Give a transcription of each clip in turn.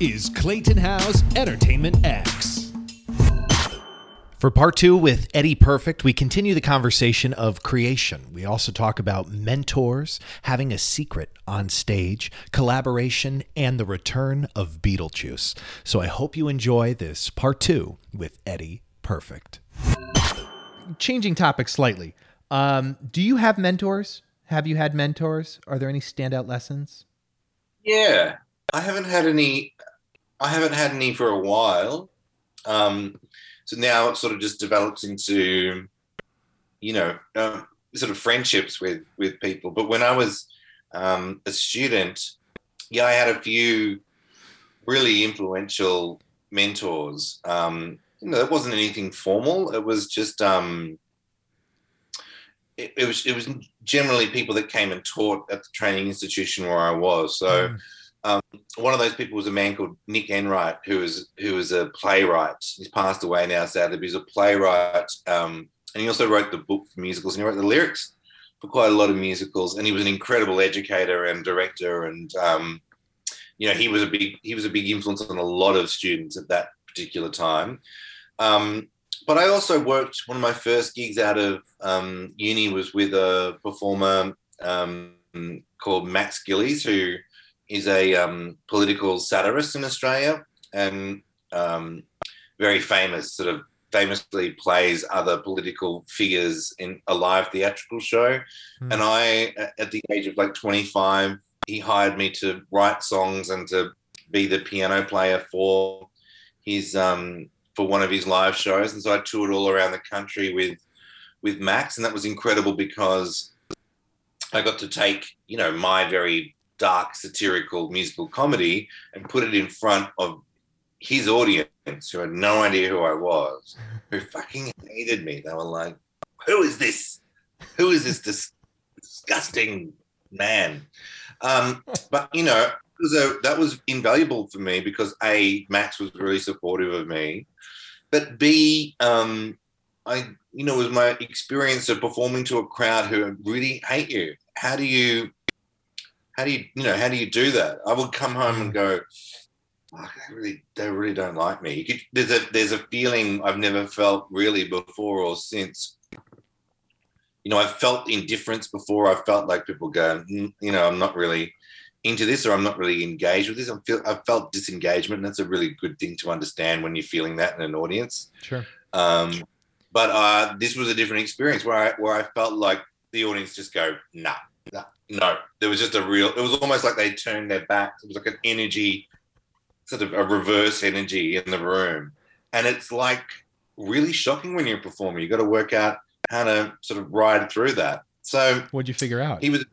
is Clayton Howe's Entertainment X. For part two with Eddie Perfect, we continue the conversation of creation. We also talk about mentors, having a secret on stage, collaboration, and the return of Beetlejuice. So I hope you enjoy this part two with Eddie Perfect. Changing topic slightly. Um, do you have mentors? Have you had mentors? Are there any standout lessons? Yeah, I haven't had any. I haven't had any for a while. Um, so now it sort of just develops into, you know, um, sort of friendships with with people. But when I was um, a student, yeah, I had a few really influential mentors. Um, you know, it wasn't anything formal. It was just um, it, it, was it was generally people that came and taught at the training institution where I was. So. Mm um, one of those people was a man called Nick Enright, who was who was a playwright. He's passed away now, sadly. But he's a playwright, um, and he also wrote the book for musicals, and he wrote the lyrics for quite a lot of musicals. And he was an incredible educator and director, and um, you know he was a big he was a big influence on a lot of students at that particular time. Um, but I also worked. One of my first gigs out of um, uni was with a performer um, called Max Gillies, who is a um, political satirist in Australia and um, very famous, sort of famously plays other political figures in a live theatrical show. Mm. And I, at the age of like 25, he hired me to write songs and to be the piano player for his um, for one of his live shows. And so I toured all around the country with with Max, and that was incredible because I got to take you know my very dark satirical musical comedy and put it in front of his audience who had no idea who I was, who fucking hated me. They were like, "Who is this? Who is this dis- disgusting man?" Um, but you know, that was invaluable for me because a Max was really supportive of me, but b um, I you know was my experience of performing to a crowd who really hate you. How do you how do you you know how do you do that? I would come home and go, oh, they really they really don't like me. Could, there's a there's a feeling I've never felt really before or since. You know, I've felt indifference before. I felt like people go, mm, you know, I'm not really into this or I'm not really engaged with this. I feel I've felt disengagement. And that's a really good thing to understand when you're feeling that in an audience. Sure. Um, but uh, this was a different experience where I where I felt like the audience just go, nah, nah, no, there was just a real. It was almost like they turned their backs. It was like an energy, sort of a reverse energy in the room, and it's like really shocking when you're a performer. You got to work out how to sort of ride through that. So, what'd you figure out? He was.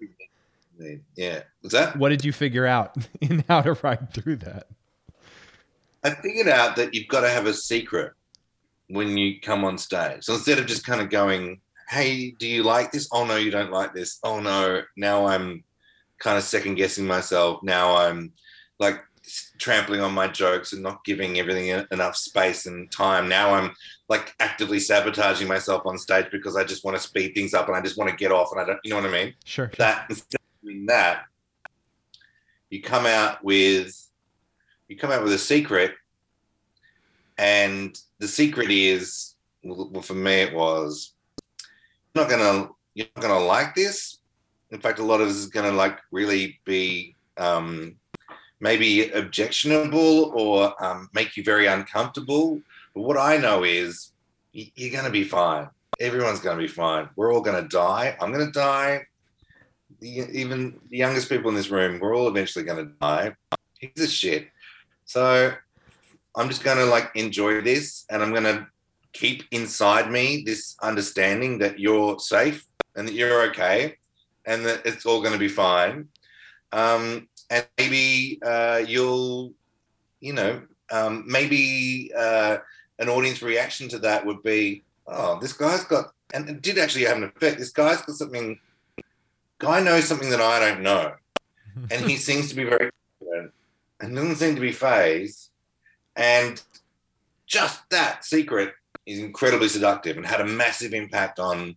Yeah, was that? What did you figure out in how to ride through that? I figured out that you've got to have a secret when you come on stage. So instead of just kind of going hey, do you like this? Oh no, you don't like this. Oh no, now I'm kind of second guessing myself. Now I'm like trampling on my jokes and not giving everything enough space and time. Now I'm like actively sabotaging myself on stage because I just want to speed things up and I just want to get off and I don't, you know what I mean? Sure. That instead of doing that, you come out with you come out with a secret, and the secret is well, for me it was not gonna you're not gonna like this. In fact, a lot of this is gonna like really be um, maybe objectionable or um, make you very uncomfortable. But what I know is you're gonna be fine. Everyone's gonna be fine. We're all gonna die. I'm gonna die. Even the youngest people in this room, we're all eventually gonna die. He's a shit. So I'm just gonna like enjoy this, and I'm gonna keep inside me this understanding that you're safe and that you're okay and that it's all going to be fine. Um, and maybe uh, you'll, you know, um, maybe uh, an audience reaction to that would be, oh, this guy's got, and it did actually have an effect. This guy's got something, guy knows something that I don't know. and he seems to be very confident and doesn't seem to be fazed. And just that secret is incredibly seductive and had a massive impact on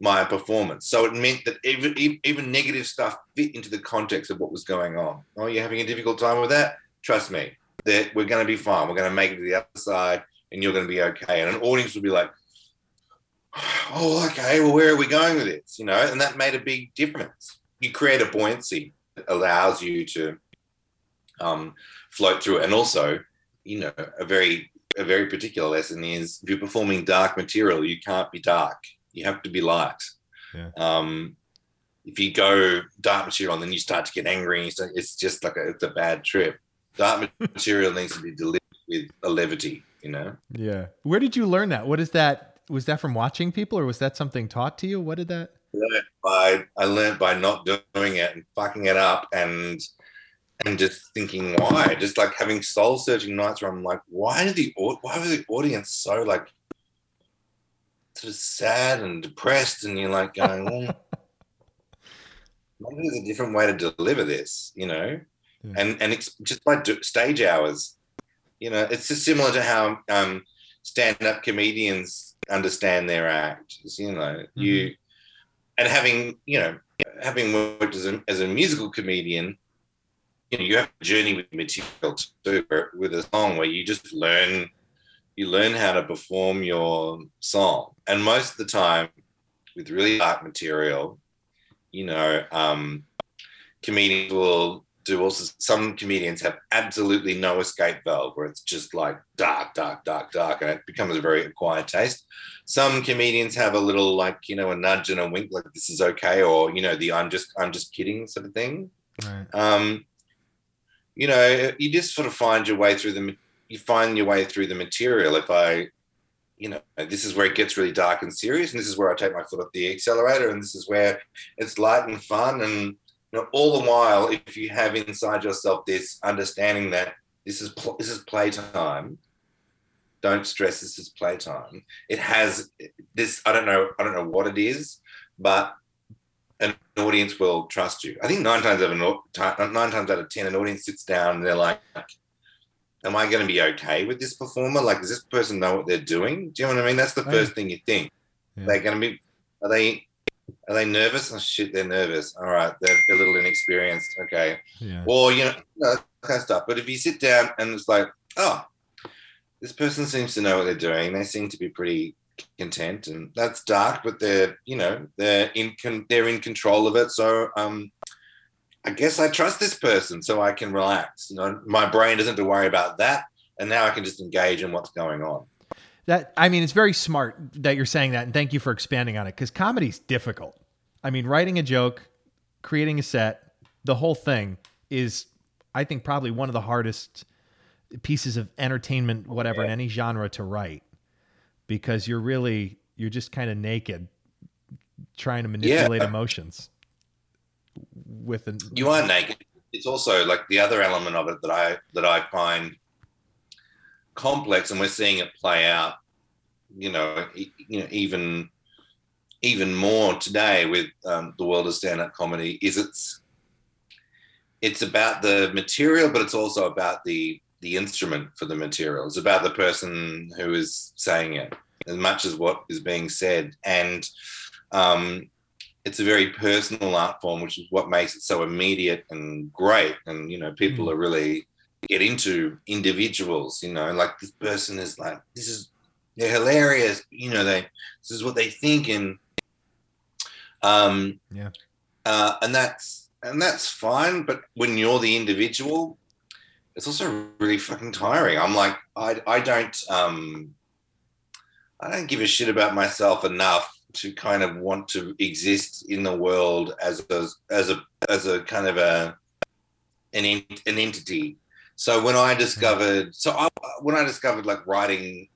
my performance. So it meant that even even negative stuff fit into the context of what was going on. Oh, you're having a difficult time with that? Trust me, that we're going to be fine. We're going to make it to the other side, and you're going to be okay. And an audience would be like, oh, okay, well, where are we going with this? You know, and that made a big difference. You create a buoyancy that allows you to um, float through it. And also, you know, a very a very particular lesson is if you're performing dark material, you can't be dark. You have to be light. Yeah. Um, if you go dark material and then you start to get angry, and you start, it's just like a, it's a bad trip. Dark material needs to be delivered with a levity, you know. Yeah. Where did you learn that? What is that? Was that from watching people, or was that something taught to you? What did that? I learned by I learned by not doing it and fucking it up and and just thinking why, just like having soul searching nights where I'm like, why did the why was the audience so like sort of sad and depressed, and you're like going, well, maybe there's a different way to deliver this, you know, Yeah. and and it's just by do- stage hours, you know, it's just similar to how um, stand-up comedians understand their act, you know, you and having you know having worked as a, as a musical comedian you know you have a journey with material too with a song where you just learn you learn how to perform your song. And most of the time with really dark material you know um comedians will do also some comedians have absolutely no escape valve where it's just like dark dark dark dark and it becomes a very acquired taste. Some comedians have a little like you know a nudge and a wink like this is okay or you know the i'm just i'm just kidding sort of thing. Right. um you know you just sort of find your way through the you find your way through the material. If i you know this is where it gets really dark and serious and this is where i take my foot off the accelerator and this is where it's light and fun and you know all the while if you have inside yourself this understanding that this is pl- this is playtime don't stress this is playtime. It has this i don't know i don't know what it is but an audience will trust you. I think nine times out of nine times out of ten an audience sits down and they're like am i going to be okay with this performer? Like does this person know what they're doing? Do you know what i mean? That's the first thing you think. Yeah. they're going to be are they are they nervous? Oh shit they're nervous. All right they're, they're a little inexperienced. Okay. Yeah. or you know, you know, that kind of stuff. But if you sit down and it's like, oh, this person seems to know what they're doing. They seem to be pretty content, and that's dark, but they're you know they're in con- they're in control of it. So um, I guess I trust this person, so I can relax. You know, my brain doesn't have to worry about that, and now I can just engage in what's going on. That I mean, it's very smart that you're saying that, and thank you for expanding on it because comedy's difficult. I mean, writing a joke, creating a set, the whole thing is, I think, probably one of the hardest pieces of entertainment, whatever, in any genre to write, because you're really you're just kind of naked, trying to manipulate emotions with an you are naked. It's also like the other element of it that I that I find complex, and we're seeing it play out. You know, e- you know, even even more today with um, the world of stand-up comedy is it's it's about the material, but it's also about the the instrument for the material. It's about the person who is saying it as much as what is being said, and um, it's a very personal art form, which is what makes it so immediate and great. And you know, people Mm. are really get into individuals. You know, like this person is like this is they're hilarious. You know, they this is what they think, and um, Yeah. uh, and that's and that's fine. But when you're the individual, it's also really fucking tiring. I'm like, I I don't um, I don't give a shit about myself enough to kind of want to exist in the world as a as a as a kind of a an an entity. So when I discovered, so I, when I discovered like writing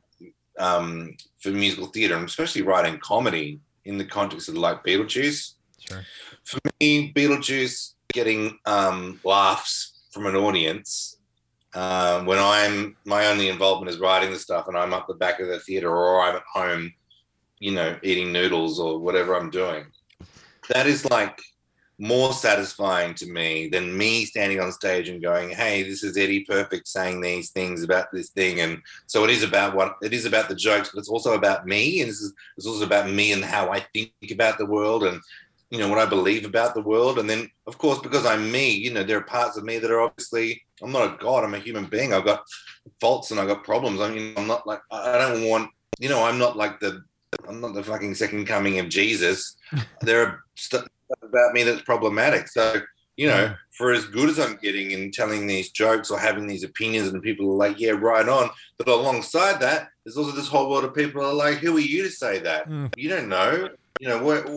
um, for musical theatre, and especially writing comedy in the context of like Beetlejuice, sure. for me, Beetlejuice getting um, laughs from an audience um, when I'm my only involvement is writing the stuff and I'm up the back of the theater or I'm at home, you know, eating noodles or whatever I'm doing. That is like more satisfying to me than me standing on stage and going, "Hey, this is Eddie Perfect saying these things about this thing," and so it is about what it is about the jokes, but it's also about me, and this is it's also about me and how I think about the world and you know what I believe about the world, and then of course because I'm me, you know, there are parts of me that are obviously I'm not a god. I'm a human being. I've got faults and I've got problems. I mean, I'm not like I don't want. You know, I'm not like the. I'm not the fucking second coming of Jesus. there are stuff about me that's problematic. So you know, for as good as I'm getting in telling these jokes or having these opinions, and people are like, yeah, right on. But alongside that, there's also this whole world of people are like, who are you to say that? Mm. You don't know. You know, what,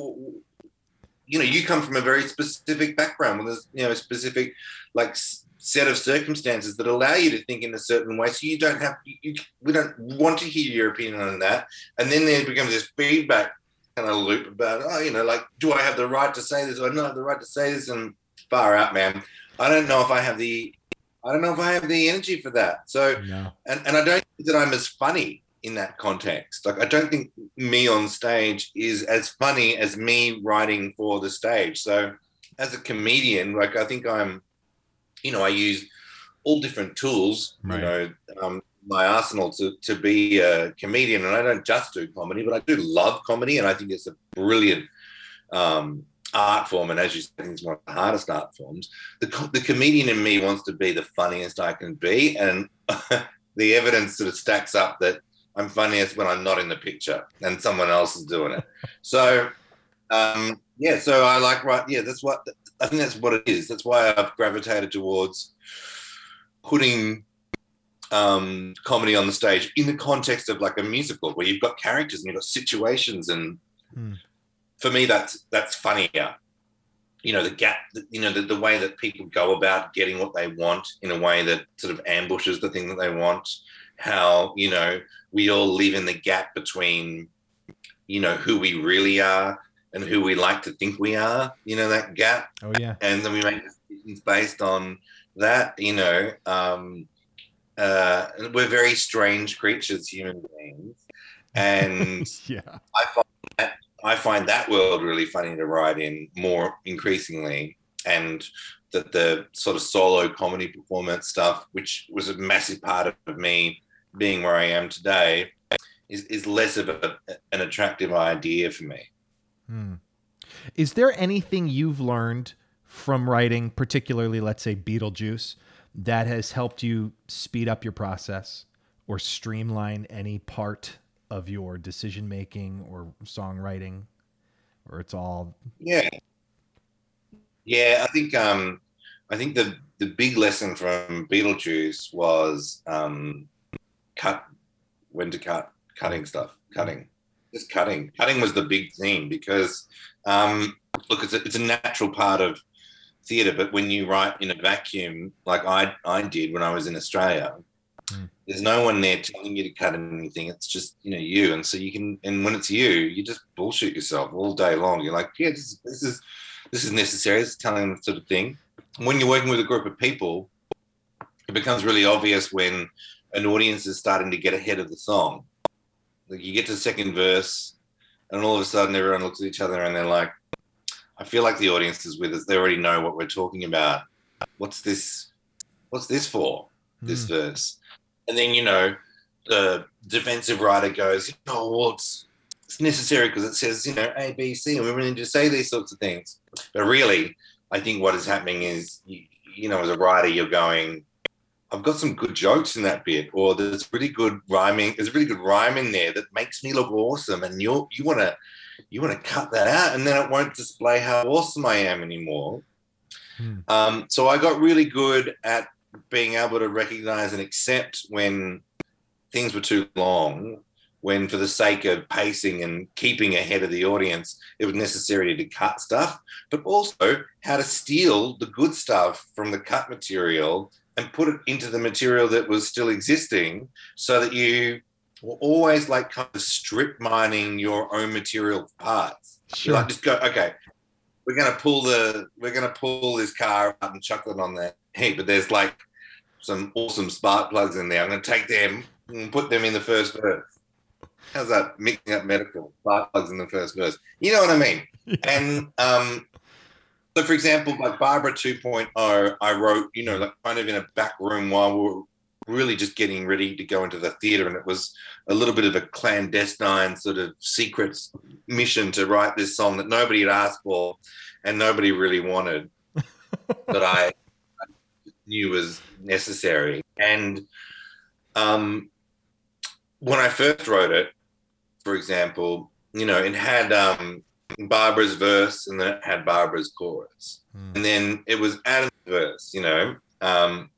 you know, you come from a very specific background with there's, you know, a specific like set of circumstances that allow you to think in a certain way. So you don't have, you, we don't want to hear your opinion on that. And then there becomes this feedback kind of loop about, oh, you know, like, do I have the right to say this? Or not have the right to say this? And far out, man. I don't know if I have the I don't know if I have the energy for that. So no. and, and I don't think that I'm as funny in that context. Like I don't think me on stage is as funny as me writing for the stage. So as a comedian, like I think I'm, you know, I use all different tools, right. you know, um, my arsenal to, to be a comedian. And I don't just do comedy, but I do love comedy. And I think it's a brilliant um, art form, and as you said, it's one of the hardest art forms. The, the comedian in me wants to be the funniest I can be, and the evidence sort of stacks up that I'm funniest when I'm not in the picture and someone else is doing it. So, um, yeah, so I like right, yeah, that's what I think that's what it is. That's why I've gravitated towards putting um, comedy on the stage in the context of like a musical where you've got characters and you've got situations and. Mm for me, that's that's funnier. You know, the gap, you know, the, the way that people go about getting what they want in a way that sort of ambushes the thing that they want. How, you know, we all live in the gap between, you know, who we really are and who we like to think we are, you know, that gap. Oh, yeah. And then we make decisions based on that, you know. Um, uh, we're very strange creatures, human beings. And yeah. I find that I find that world really funny to write in more increasingly, and that the sort of solo comedy performance stuff, which was a massive part of me being where I am today, is, is less of a, an attractive idea for me. Hmm. Is there anything you've learned from writing, particularly, let's say, Beetlejuice, that has helped you speed up your process or streamline any part of your decision making or songwriting, or it's all yeah, yeah. I think um, I think the the big lesson from Beetlejuice was um, cut when to cut, cutting stuff, cutting, just cutting. Cutting was the big thing because um, look, it's a, it's a natural part of theatre, but when you write in a vacuum, like I I did when I was in Australia, Mm. There's no one there telling you to cut anything. It's just you know you, and so you can. And when it's you, you just bullshit yourself all day long. You're like, yeah, this, this is this is necessary. It's telling them sort of thing. When you're working with a group of people, it becomes really obvious when an audience is starting to get ahead of the song. Like you get to the second verse, and all of a sudden everyone looks at each other and they're like, I feel like the audience is with us. They already know what we're talking about. What's this? What's this for? This mm. verse and then you know the defensive writer goes, "Oh, well, it's, it's necessary because it says you know A, B, C, and we really need to say these sorts of things." But really, I think what is happening is, you, you know, as a writer, you're going, "I've got some good jokes in that bit," or "There's really good rhyming. There's really good rhyme in there that makes me look awesome," and you you want to you want to cut that out, and then it won't display how awesome I am anymore. Hmm. Um, so I got really good at being able to recognize and accept when things were too long, when for the sake of pacing and keeping ahead of the audience, it was necessary to cut stuff, but also how to steal the good stuff from the cut material and put it into the material that was still existing so that you were always like kind of strip mining your own material parts. Sure. Like just go, okay, we're gonna pull the we're gonna pull this car out and chuck it on there. Hey, but there's like some awesome spark plugs in there. I'm gonna take them and put them in the first verse. How's that mixing up medical spark plugs in the first verse? You know what I mean? Yeah. And um, so, for example, like Barbara 2.0, I wrote, you know, like kind of in a back room while we were really just getting ready to go into the theater, and it was a little bit of a clandestine sort of secret mission to write this song that nobody had asked for and nobody really wanted. but I knew was necessary. And um, when I first wrote it, for example, you know, it had um, Barbara's verse and then it had Barbara's chorus. Mm. And then it was Adam's verse, you know. Um,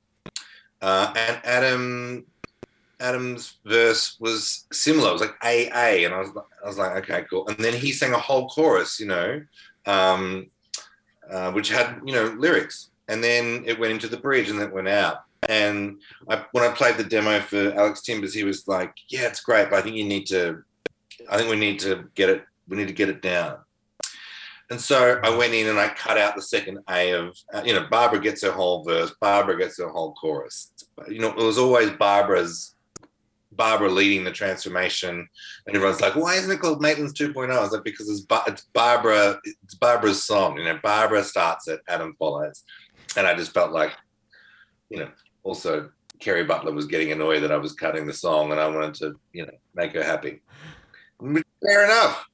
uh, and Adam Adam's verse was similar. It was like AA, and I was I was like, okay, cool. And then he sang a whole chorus, you know, um, uh, which had you know lyrics. And then it went into the bridge, and then it went out. And I, when I played the demo for Alex Timbers, he was like, "Yeah, it's great, but I think you need to. I think we need to get it. We need to get it down." And so I went in and I cut out the second A of, uh, you know, Barbara gets her whole verse, Barbara gets her whole chorus. You know, it was always Barbara's, Barbara leading the transformation. And everyone's like, why isn't it called Maitland's 2.0? I was like, because it's, it's Barbara, it's Barbara's song. You know, Barbara starts it, Adam follows. And I just felt like, you know, also Kerry Butler was getting annoyed that I was cutting the song and I wanted to, you know, make her happy. Fair enough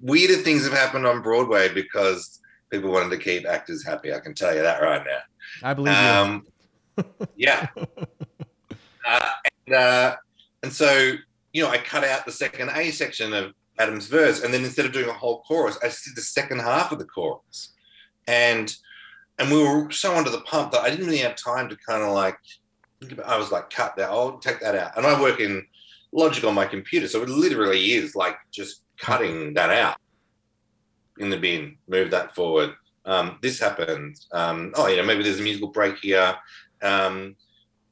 weirder things have happened on Broadway because people wanted to keep actors happy. I can tell you that right now. I believe um, you. yeah. Uh, and, uh, and so, you know, I cut out the second A section of Adam's verse, and then instead of doing a whole chorus, I just did the second half of the chorus. And and we were so under the pump that I didn't really have time to kind of like I was like, cut that, I'll take that out. And I work in Logic on my computer, so it literally is like just cutting that out in the bin, move that forward. Um, this happened. Um, oh, you know, maybe there's a musical break here. Um,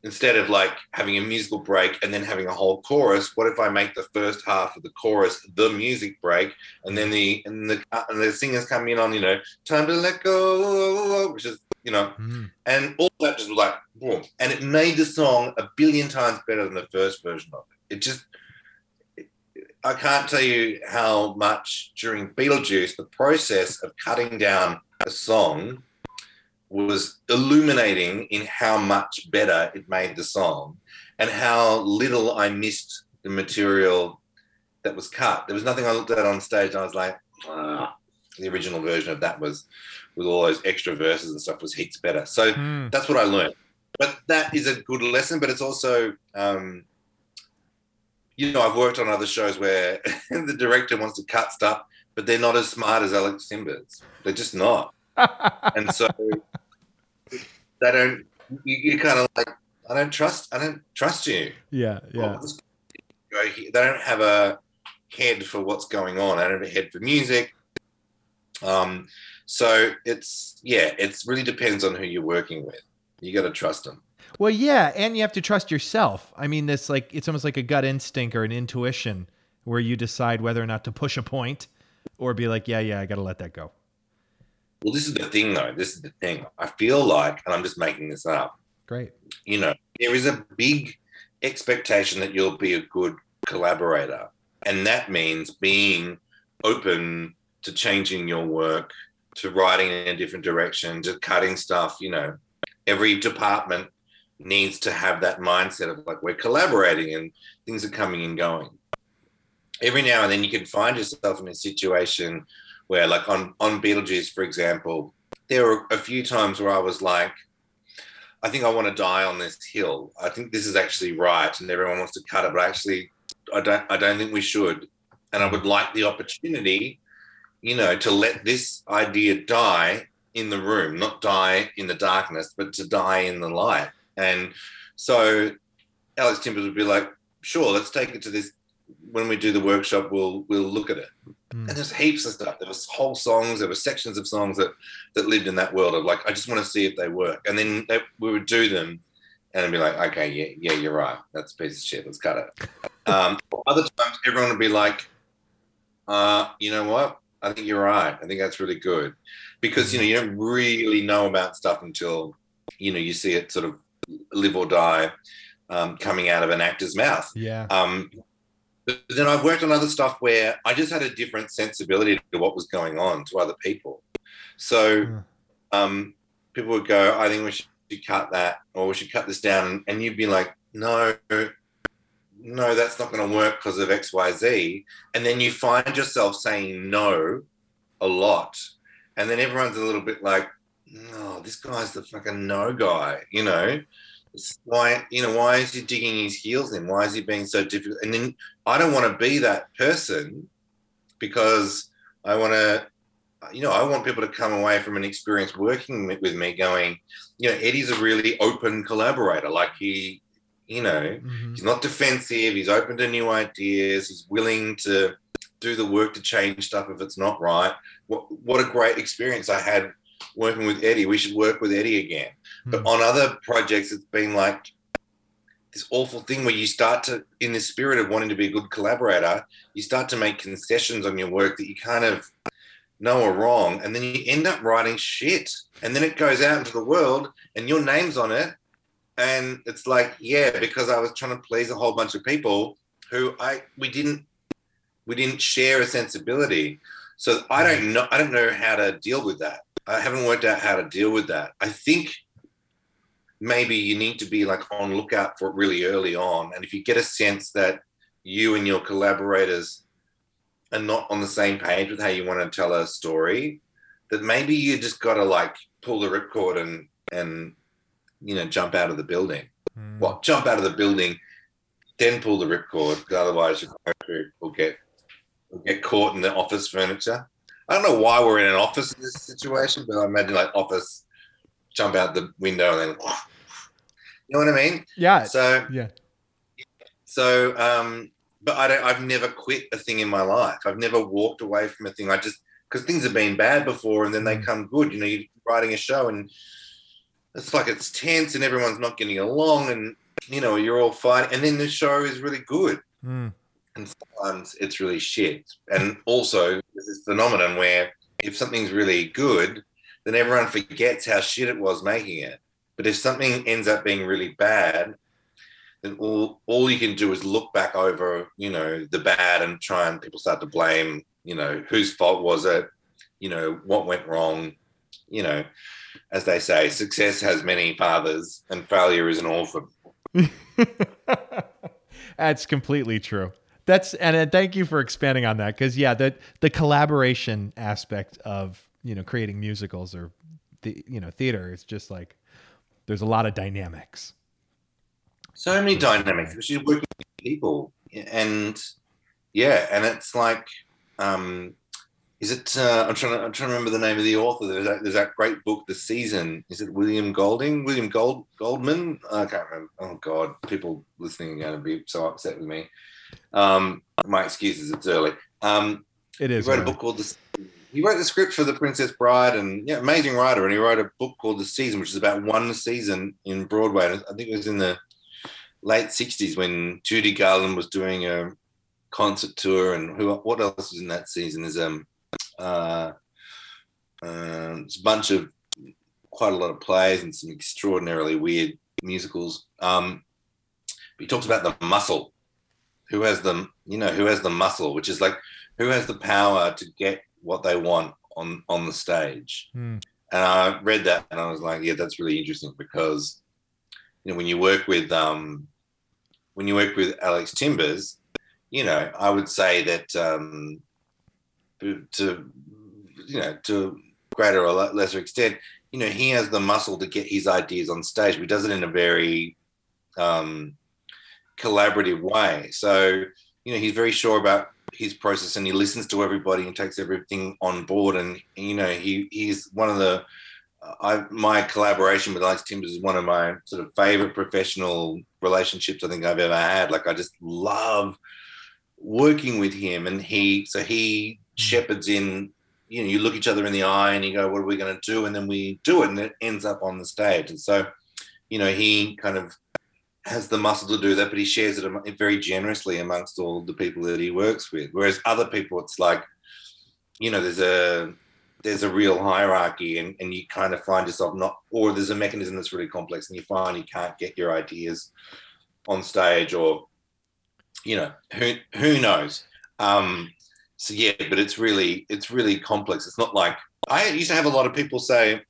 instead of like having a musical break and then having a whole chorus, what if I make the first half of the chorus the music break, and then the and the and the singers come in on you know time to let go, which is you know, mm. and all that just was like boom, and it made the song a billion times better than the first version of it. It just I can't tell you how much during Beetlejuice the process of cutting down a song was illuminating in how much better it made the song and how little I missed the material that was cut. There was nothing I looked at on stage and I was like, ah, the original version of that was with all those extra verses and stuff was heaps better. So mm. that's what I learned. But that is a good lesson, but it's also um, you know, I've worked on other shows where the director wants to cut stuff, but they're not as smart as Alex Timbers. They're just not. and so they don't. You, you kind of like, I don't trust. I don't trust you. Yeah, yeah. They don't have a head for what's going on. They don't have a head for music. Um, so it's yeah, it really depends on who you're working with. You got to trust them. Well, yeah, and you have to trust yourself. I mean, this like it's almost like a gut instinct or an intuition where you decide whether or not to push a point or be like, yeah, yeah, I got to let that go. Well, this is the thing, though. This is the thing. I feel like, and I'm just making this up. Great. You know, there is a big expectation that you'll be a good collaborator, and that means being open to changing your work, to writing in a different direction, to cutting stuff. You know, every department needs to have that mindset of like we're collaborating and things are coming and going. Every now and then you can find yourself in a situation where, like on on Beetlejuice, for example, there were a few times where I was like, I think I want to die on this hill. I think this is actually right, and everyone wants to cut it, but actually, I don't. I don't think we should. And I would like the opportunity, you know, to let this idea die in the room, not die in the darkness, but to die in the light. And so Alex Timbers would be like, sure, let's take it to this. When we do the workshop, we'll we'll look at it. Mm. And there's heaps of stuff. There was whole songs. There were sections of songs that that lived in that world of like, I just want to see if they work. And then they, we would do them, and I'd be like, okay, yeah, yeah, you're right. That's a piece of shit. Let's cut it. Um, other times, everyone would be like, uh, you know what? I think you're right. I think that's really good because you know you don't really know about stuff until you know you see it sort of live or die um, coming out of an actor's mouth. Yeah. Um, but then I've worked on other stuff where I just had a different sensibility to what was going on to other people. So hmm. um, people would go, I think we should cut that or we should cut this down. And you'd be like, no, no, that's not going to work because of X, Y, Z. And then you find yourself saying no a lot. And then everyone's a little bit like, no, this guy's the fucking no guy, you know. It's why, you know, why is he digging his heels in? Why is he being so difficult? And then I don't want to be that person because I want to, you know, I want people to come away from an experience working with me going, you know, Eddie's a really open collaborator. Like he, you know, mm-hmm. he's not defensive. He's open to new ideas. He's willing to do the work to change stuff if it's not right. What what a great experience I had working with Eddie. We should work with Eddie again. Mm-hmm. But on other projects, it's been like this awful thing where you start to, in the spirit of wanting to be a good collaborator, you start to make concessions on your work that you kind of know are wrong, and then you end up writing shit, and then it goes out into the world, and your name's on it, and it's like, yeah, because I was trying to please a whole bunch of people who I we didn't we didn't share a sensibility. So I don't know I don't know how to deal with that. I haven't worked out how to deal with that. I think maybe you need to be like on lookout for it really early on. And if you get a sense that you and your collaborators are not on the same page with how you want to tell a story, that maybe you just got to like pull the ripcord and and you know jump out of the building. Mm. Well, jump out of the building, then pull the ripcord. Otherwise, your character will get will get caught in the office furniture. I don't know why we're in an office in this situation, but I imagine like office jump out the window and then you know what I mean? Yeah. So yeah. So um but I don't I've never quit a thing in my life. I've never walked away from a thing. I just because things have been bad before and then they mm. come good. You know, you're writing a show and it's like it's tense and everyone's not getting along and you know, you're all fighting and then the show is really good. Mm and sometimes it's really shit. And also, this phenomenon where if something's really good, then everyone forgets how shit it was making it. But if something ends up being really bad, then all, all you can do is look back over, you know, the bad and try and people start to blame, you know, whose fault was it? You know, what went wrong? You know, as they say, success has many fathers and failure is an orphan. That's completely true that's and thank you for expanding on that because yeah, the the collaboration aspect of you know creating musicals or the you know theater is just like there's a lot of dynamics. So many dynamics, especially working with people, and yeah, and it's like, um, is it? Uh, I'm trying to I'm trying to remember the name of the author. There's that, there's that great book, The Season. Is it William Golding? William Gold Goldman? I can't remember. Oh God, people listening are going to be so upset with me. Um, my excuses, it's early. Um, it is. He wrote early. a book called the. He wrote the script for The Princess Bride, and yeah, amazing writer. And he wrote a book called The Season, which is about one season in Broadway. I think it was in the late '60s when Judy Garland was doing a concert tour, and who? What else was in that season? Is um, uh, uh, it's a bunch of quite a lot of plays and some extraordinarily weird musicals. Um, he talks about the muscle who has the you know who has the muscle, which is like who has the power to get what they want on on the stage. Mm. And I read that and I was like, yeah, that's really interesting because you know when you work with um when you work with Alex Timbers, you know, I would say that um to you know to greater or lesser extent, you know, he has the muscle to get his ideas on stage. He does it in a very um, collaborative way. So, you know, he's very sure about his process and he listens to everybody and takes everything on board. And, you know, he he's one of the, I, my collaboration with Alex Timbers is one of my sort of favorite professional relationships I think I've ever had. Like, I just love working with him. And he, so he shepherds in, you know, you look each other in the eye and you go, what are we going to do? And then we do it and it ends up on the stage. And so, you know, he kind of has the muscle to do that, but he shares it very generously amongst all the people that he works with. Whereas other people, it's like, you know, there's a there's a real hierarchy, and, and you kind of find yourself not, or there's a mechanism that's really complex, and you find you can't get your ideas on stage, or you know, who who knows. Um, so yeah, but it's really it's really complex. It's not like I used to have a lot of people say.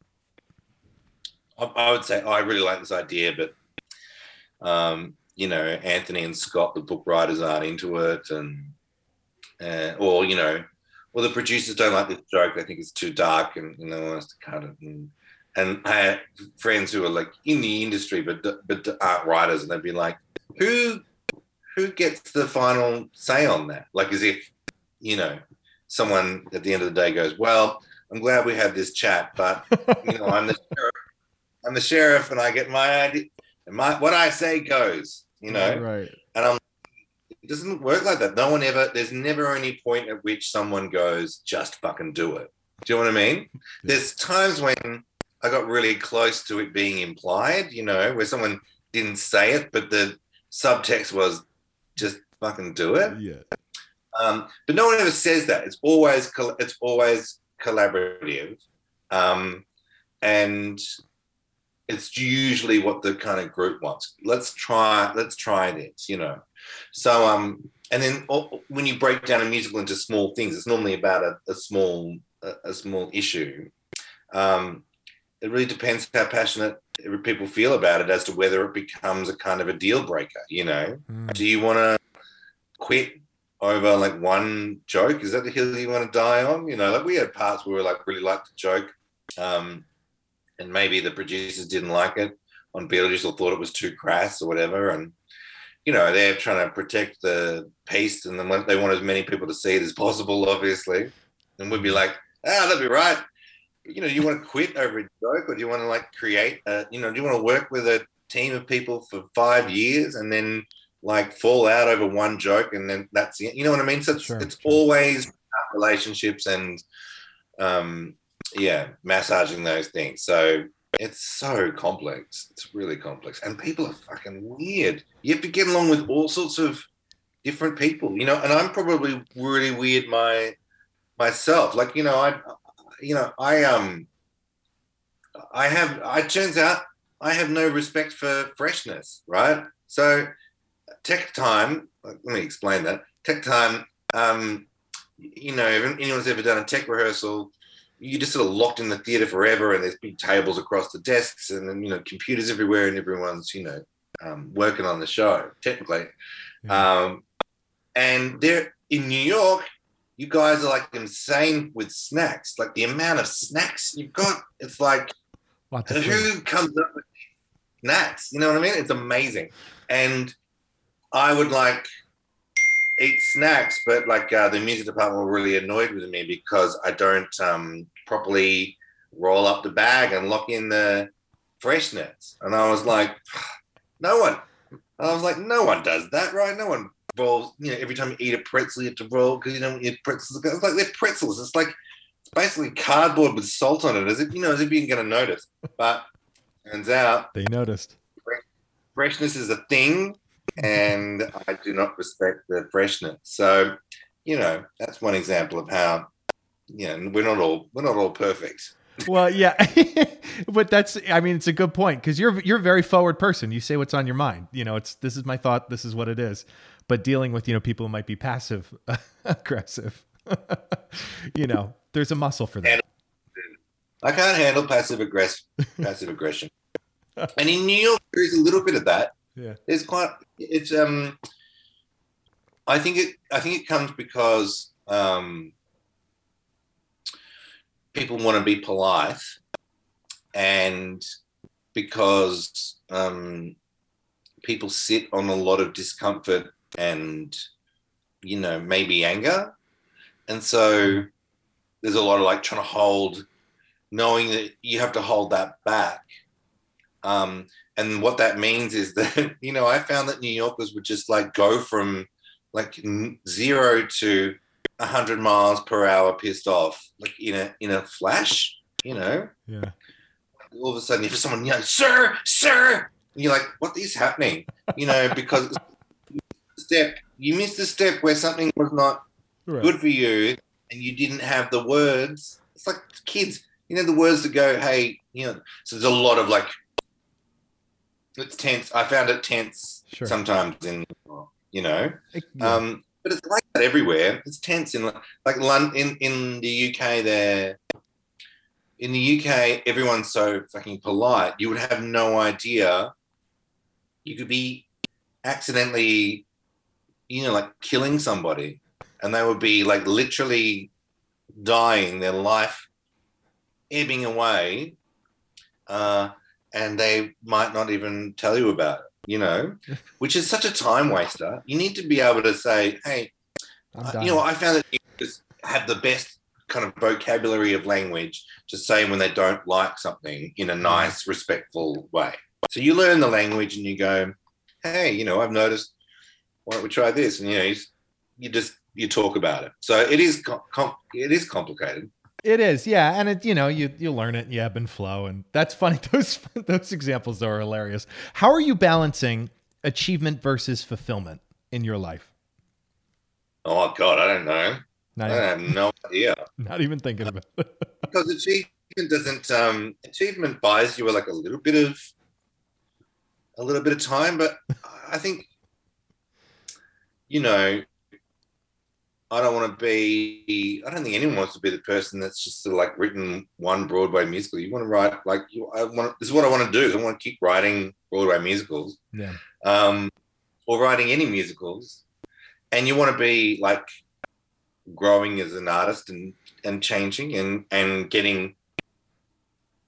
I, I would say, oh, I really like this idea, but um, you know, Anthony and Scott, the book writers, aren't into it, and uh, or you know, or the producers don't like this joke. They think it's too dark, and you know, wants to cut it. And and I had friends who are like in the industry, but but aren't writers, and they'd be like, "Who who gets the final say on that?" Like as if you know someone at the end of the day goes, "Well, I'm glad we had this chat, but you know, I'm the sheriff, I'm the sheriff, and I get my idea, and my what I say goes." You know, right? And I'm. It doesn't work like that. No one ever. There's never any point at which someone goes, "Just fucking do it." Do you know what I mean? Yeah. There's times when I got really close to it being implied, you know, where someone didn't say it, but the subtext was just fucking do it. Yeah. Um, but no one ever says that. It's always it's always collaborative, um, and it's usually what the kind of group wants. Let's try. Let's try this. You know. So um, and then when you break down a musical into small things, it's normally about a, a small a, a small issue. Um, it really depends how passionate people feel about it as to whether it becomes a kind of a deal breaker. You know, mm. do you want to quit over like one joke? Is that the hill you want to die on? You know, like we had parts where we like really liked the joke, um, and maybe the producers didn't like it on Beetlejuice or thought it was too crass or whatever, and you know they're trying to protect the piece, and then they want as many people to see it as possible, obviously, and we'd be like, ah, that'd be right you know, you want to quit over a joke or do you want to like create a, you know, do you want to work with a team of people for five years and then like fall out over one joke and then that's it? You know what I mean? So it's, sure, it's sure. always relationships and, um, yeah, massaging those things. So it's so complex. It's really complex. And people are fucking weird. You have to get along with all sorts of different people, you know, and I'm probably really weird my myself. Like, you know, I you know, I um, I have. It turns out I have no respect for freshness, right? So, tech time. Let me explain that. Tech time. Um, you know, if anyone's ever done a tech rehearsal, you're just sort of locked in the theater forever, and there's big tables across the desks, and then you know, computers everywhere, and everyone's you know, um, working on the show technically. Yeah. Um, and there in New York, you guys are like insane with snacks. Like the amount of snacks you've got, it's like who comes up with snacks? You know what I mean? It's amazing. And I would like eat snacks, but like uh, the music department were really annoyed with me because I don't um, properly roll up the bag and lock in the freshness. And I was like, no one. I was like, no one does that, right? No one rolls. You know, every time you eat a pretzel, you have to roll because you don't eat pretzels. It's like they're pretzels. It's like it's basically cardboard with salt on it, as if you know, as if you're going to notice. But turns out they noticed. Freshness is a thing, and I do not respect the freshness. So, you know, that's one example of how you know we're not all we're not all perfect well, yeah, but that's I mean it's a good point because you're you're a very forward person. You say what's on your mind. You know, it's this is my thought. This is what it is but dealing with you know people who might be passive aggressive you know there's a muscle for that i can't handle passive aggressive passive aggression and in new york there's a little bit of that yeah. It's quite it's um i think it i think it comes because um people want to be polite and because um people sit on a lot of discomfort and you know maybe anger. And so there's a lot of like trying to hold knowing that you have to hold that back. Um, and what that means is that you know i found that new yorkers would just like go from like zero to 100 miles per hour pissed off like in a in a flash you know yeah all of a sudden if someone you know sir sir you're like what is happening you know because step. You missed the step where something was not right. good for you, and you didn't have the words. It's like kids, you know, the words to go. Hey, you know. So there's a lot of like. It's tense. I found it tense sure. sometimes in, you know, yeah. um, but it's like that everywhere. It's tense in like London, in in the UK. There, in the UK, everyone's so fucking polite. You would have no idea. You could be accidentally you know, like killing somebody, and they would be like literally dying, their life ebbing away, uh, and they might not even tell you about it. You know, which is such a time waster. You need to be able to say, "Hey, uh, you know, I found that you just have the best kind of vocabulary of language to say when they don't like something in a nice, respectful way. So you learn the language and you go, hey, you know, I've noticed. Why don't we try this? And you know, you, you just you talk about it. So it is com- it is complicated. It is, yeah, and it you know you you learn it, you ebb and flow, and that's funny. Those those examples are hilarious. How are you balancing achievement versus fulfillment in your life? Oh God, I don't know. Not I have no idea. Not even thinking about it. because achievement doesn't um achievement buys you like a little bit of a little bit of time, but I think you know I don't want to be. I don't think anyone wants to be the person that's just sort of like written one Broadway musical. You want to write like you. I want. This is what I want to do. I want to keep writing Broadway musicals. Yeah. Um, or writing any musicals, and you want to be like growing as an artist and and changing and and getting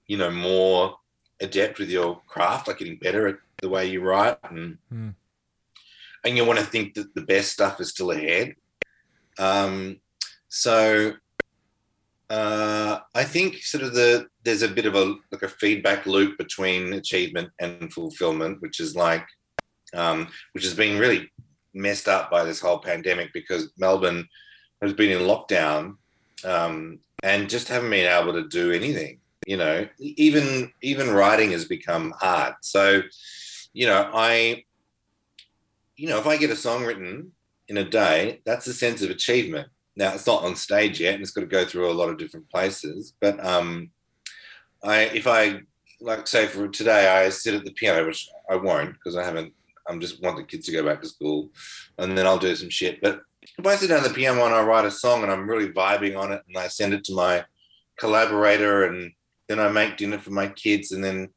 you know more adept with your craft like getting better at the way you write and mm. and you want to think that the best stuff is still ahead um so uh i think sort of the there's a bit of a like a feedback loop between achievement and fulfillment which is like um which has been really messed up by this whole pandemic because melbourne has been in lockdown um, and just haven't been able to do anything. You know, even even writing has become hard. So, you know, I, you know, if I get a song written in a day, that's a sense of achievement. Now it's not on stage yet, and it's got to go through a lot of different places. But um, I, if I like, say for today, I sit at the piano, which I won't because I haven't. I'm just want the kids to go back to school, and then I'll do some shit. But if I sit down at the piano and I write a song and I'm really vibing on it and I send it to my collaborator and then I make dinner for my kids and then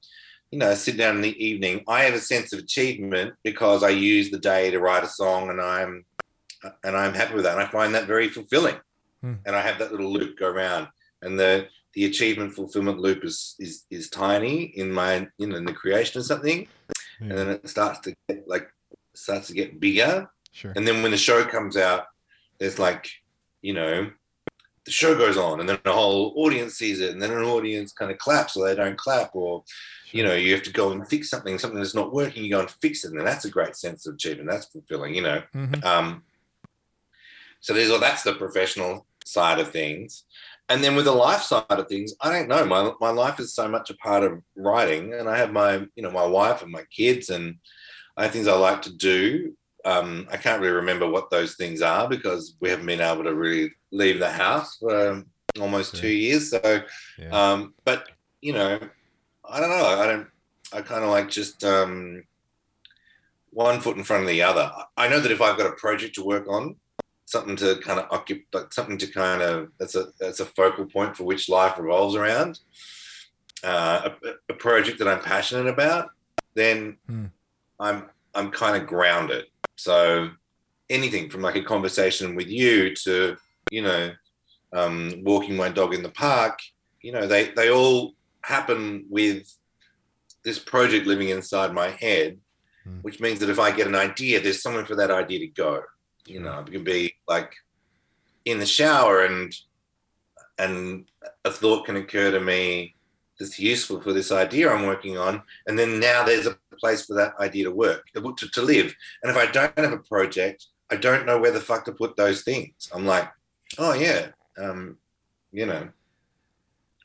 you know sit down in the evening I have a sense of achievement because I use the day to write a song and I'm and I'm happy with that. And I find that very fulfilling. Hmm. and I have that little loop go around. And the the achievement fulfillment loop is is is tiny in my you know in the creation of something. Yeah. and then it starts to get like starts to get bigger. Sure. And then when the show comes out, there's like, you know, the show goes on and then the whole audience sees it. And then an audience kind of claps or they don't clap or you know you have to go and fix something something that's not working you go and fix it. And then that's a great sense of achievement. That's fulfilling you know. Mm-hmm. um, so there's all that's the professional side of things and then with the life side of things i don't know my, my life is so much a part of writing and i have my you know my wife and my kids and i have things i like to do um, I can't really remember what those things are because we haven't been able to really leave the house for almost two years. So, yeah. um, but you know, I don't know. I don't. I kind of like just um, one foot in front of the other. I know that if I've got a project to work on, something to kind of occupy, something to kind of that's a that's a focal point for which life revolves around. Uh, a, a, project that I'm passionate about, then hmm. I'm I'm kind of grounded. So anything from like a conversation with you to, you know, um, walking my dog in the park, you know, they, they all happen with this project living inside my head, mm. which means that if I get an idea, there's somewhere for that idea to go. You know, it can be like in the shower and and a thought can occur to me that's useful for this idea I'm working on. And then now there's a place for that idea to work, to, to live. And if I don't have a project, I don't know where the fuck to put those things. I'm like, oh yeah, um, you know.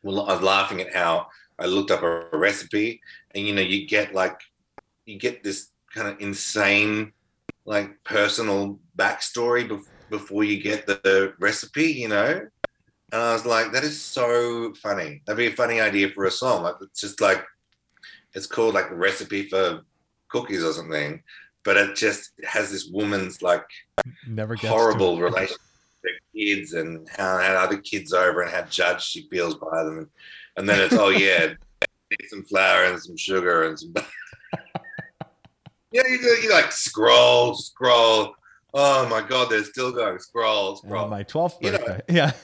Well, I was laughing at how I looked up a, a recipe, and you know, you get like, you get this kind of insane, like personal backstory be- before you get the, the recipe, you know. And I was like, that is so funny. That'd be a funny idea for a song. Like it's just like it's called like recipe for cookies or something. But it just has this woman's like never horrible relationship with kids and how had other kids over and how judged she feels by them. And, and then it's oh yeah, some flour and some sugar and some Yeah, you, you like scroll, scroll, Oh my God, they're still going. Scroll, scroll. my 12th birthday. You know, yeah.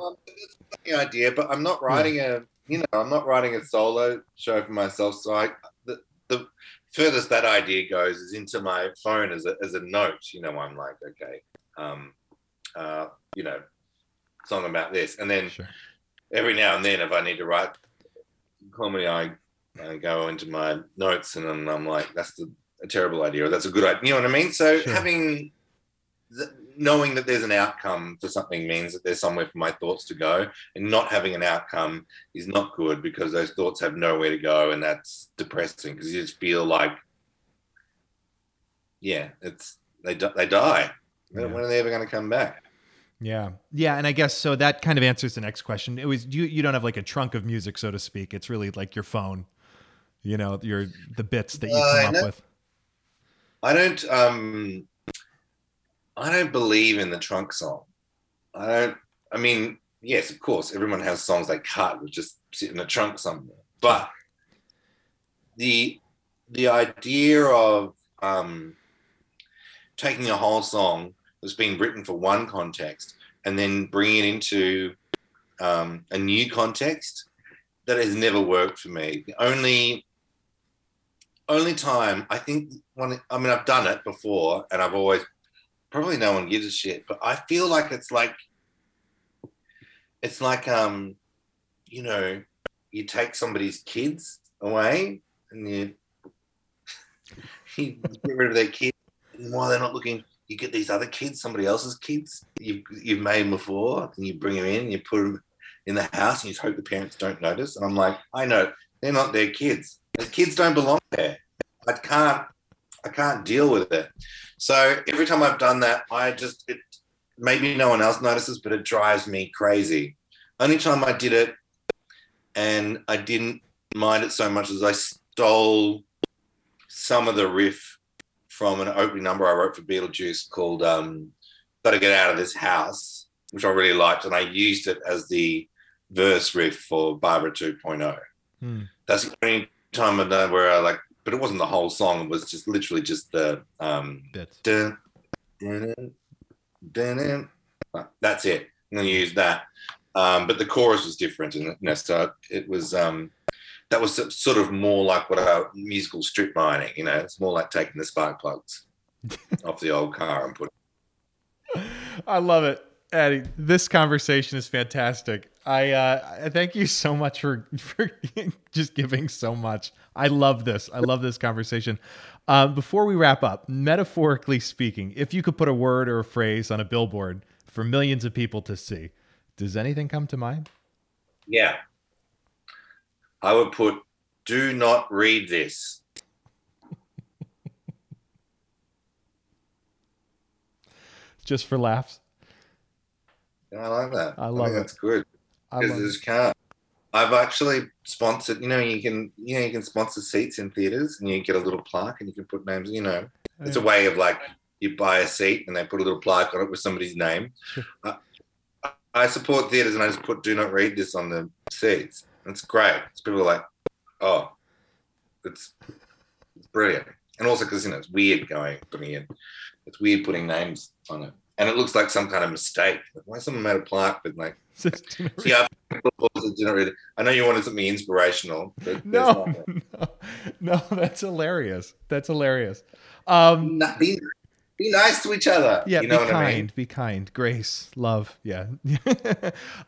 um, it's a funny idea, but I'm not writing yeah. a, you know, I'm not writing a solo show for myself. So I, the, the furthest that idea goes is into my phone as a, as a note. You know, I'm like, okay, um, uh, you know, song about this. And then Sure. every now and then, if I need to write comedy, I, I go into my notes and then I'm like, that's the, a terrible idea, or that's a good idea. You know what I mean? So Sure. having, knowing that there's an outcome for something means that there's somewhere for my thoughts to go, and not having an outcome is not good because those thoughts have nowhere to go, and that's depressing because you just feel like, yeah, it's they they die. When- Yeah. When are they ever going to come back? Yeah. Yeah. And I guess so that kind of answers the next question. It was you you don't have like a trunk of music, so to speak. It's really like your phone. You know, your the bits that you Uh, come up with. I don't um I don't believe in the trunk song. I don't I mean, yes, of course, everyone has songs they cut which just sit in the trunk somewhere. But the the idea of um taking a whole song that's been written for one context and then bringing it into um, a new context that has never worked for me. The only only time I think when I mean I've done it before and I've always probably no one gives a shit, but I feel like it's like it's like um you know you take somebody's kids away and you you get rid of their kids. And while they're not looking you get these other kids somebody else's kids you've, you've made before and you bring them in and you put them in the house and you hope the parents don't notice. And I'm like I know they're not their kids the kids don't belong there I can't I can't deal with it. So every time I've done that, I just it maybe no one else notices, but it drives me crazy. Only time I did it and I didn't mind it so much as I stole some of the riff from an opening number I wrote for Beetlejuice called um, Gotta Get Out of This House, which I really liked, and I used it as the verse riff for Barbara 2.0 Hmm. that's the only time I've done where I like, but it wasn't the whole song. It was just literally just the um, Bits. dun, dun, dun, dun. That's it. I'm gonna use that. Um, but the chorus was different, and you know, so it was um, that was sort of more like what a musical strip mining. You know, it's more like taking the spark plugs off the old car and putting. I love it. Eddie, this conversation is fantastic. I uh, I thank you so much for for just giving so much. I love this. I love this conversation. Um, before we wrap up, metaphorically speaking, if you could put a word or a phrase on a billboard for millions of people to see, does anything come to mind? Yeah, I would put. Do not read this. Just for laughs. I like that. I love think it. That's good. Because love they it. just can't. I've actually sponsored. You know, you can you know you can sponsor seats in theaters, and you get a little plaque, and you can put names. You know, it's a way of like you buy a seat, and they put a little plaque on it with somebody's name. I, I support theaters, and I just put "Do not read this" on the seats. It's great. It's people are like, oh, it's it's brilliant, and also because you know it's weird going putting in. It's weird putting names on it, and it looks like some kind of mistake. Like, why someone made a plaque with like. Just do See, I've footballs that didn't really. I know you wanted something inspirational, but no, no, no, that's hilarious. That's hilarious. Um, be, be nice to each other. Yeah, you know be what kind, I mean. be kind, grace, love. Yeah.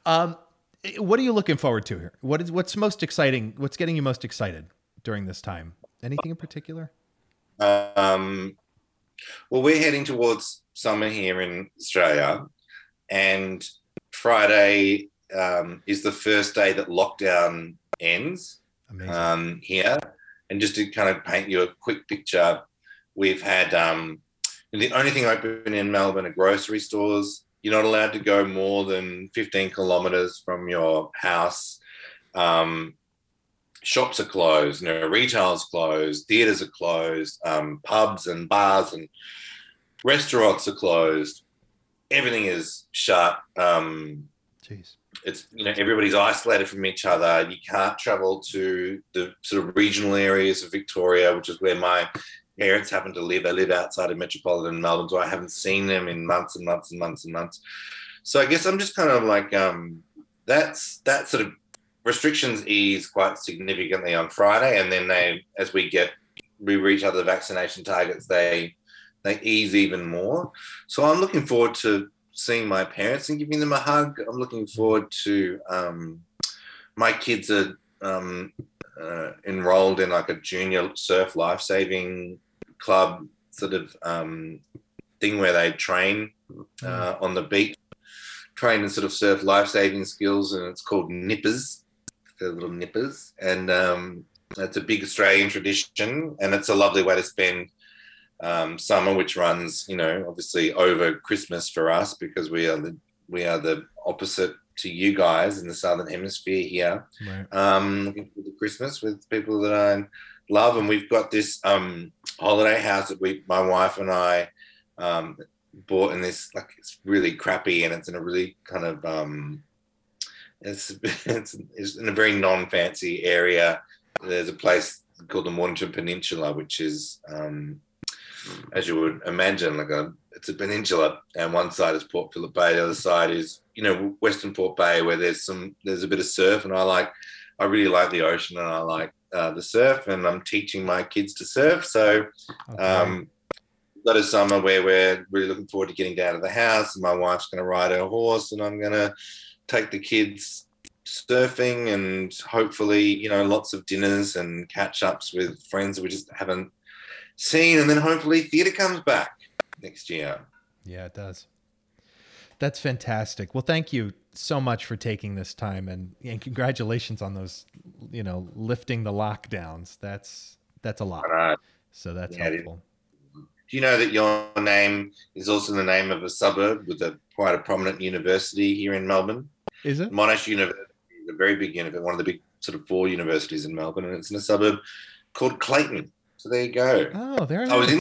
um, what are you looking forward to here? What is what's most exciting? What's getting you most excited during this time? Anything in particular? Um, well, we're heading towards summer here in Australia, and Friday um, is the first day that lockdown ends. Um, here. And just to kind of paint you a quick picture, we've had um, the only thing open in Melbourne are grocery stores. You're not allowed to go more than 15 kilometers from your house. Um, shops are closed, you know, retail's closed, theaters are closed, um, pubs and bars and restaurants are closed. Everything is shut. Um, Jeez. it's you know everybody's isolated from each other you can't travel to the sort of regional areas of victoria which is where my parents happen to live they live outside of metropolitan melbourne so i haven't seen them in months and months and months and months so i guess i'm just kind of like um that's that sort of restrictions ease quite significantly on Friday, and then they, as we get, we reach other vaccination targets, they they ease even more. So I'm looking forward to seeing my parents and giving them a hug. I'm looking forward to um, my kids are um, uh, enrolled in like a junior surf life saving club sort of um, thing where they train uh, on the beach, train and sort of surf life saving skills, and it's called nippers. They're little nippers, and um, it's a big Australian tradition, and it's a lovely way to spend um, summer, which runs, you know, obviously over Christmas for us because we are the we are the opposite to you guys in the southern hemisphere here. Right. Um, looking forward to Christmas with people that I love, and we've got this um, holiday house that we, my wife and I, um, bought in this like it's really crappy, and it's in a really kind of um, it's, it's it's in a very non-fancy area. There's a place called the Mornington Peninsula, which is um, as you would imagine, like a it's a peninsula, and one side is Port Phillip Bay, the other side is you know Western Port Bay, where there's some there's a bit of surf, and I like I really like the ocean, and I like uh, the surf, and I'm teaching my kids to surf, so. Okay. Um, got a summer where we're really looking forward to getting down to the house, and my wife's going to ride her horse, and I'm going to take the kids surfing, and hopefully, you know, lots of dinners and catch ups with friends we just haven't seen, and then hopefully theatre comes back next year. Yeah, it does. That's fantastic. Well, thank you so much for taking this time and, and congratulations on those, you know, lifting the lockdowns. That's that's a lot. Right. So that's yeah, helpful. Do you know that your name is also the name of a suburb with a quite a prominent university here in Melbourne? Is it? Monash University is a very big university, one of the big sort of four universities in Melbourne, and it's in a suburb called Clayton. So there you go. Oh, there I was in.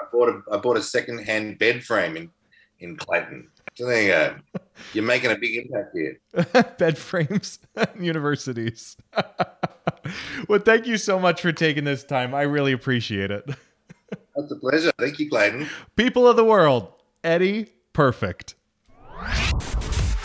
I bought a I bought a second hand bed frame in in Clayton. So there you go. You're making a big impact here. bed frames, universities. well, thank you so much for taking this time. I really appreciate it. That's a pleasure. Thank you, Clayton. People of the world, Eddie, perfect.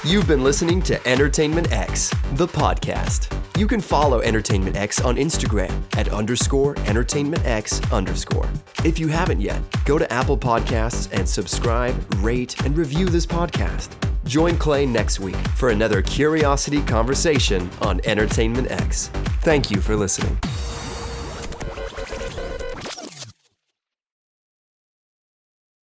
You've been listening to Entertainment X, the podcast. You can follow Entertainment X on Instagram at underscore Entertainment X underscore. If you haven't yet, go to Apple Podcasts and subscribe, rate, and review this podcast. Join Clay next week for another curiosity conversation on Entertainment X. Thank you for listening.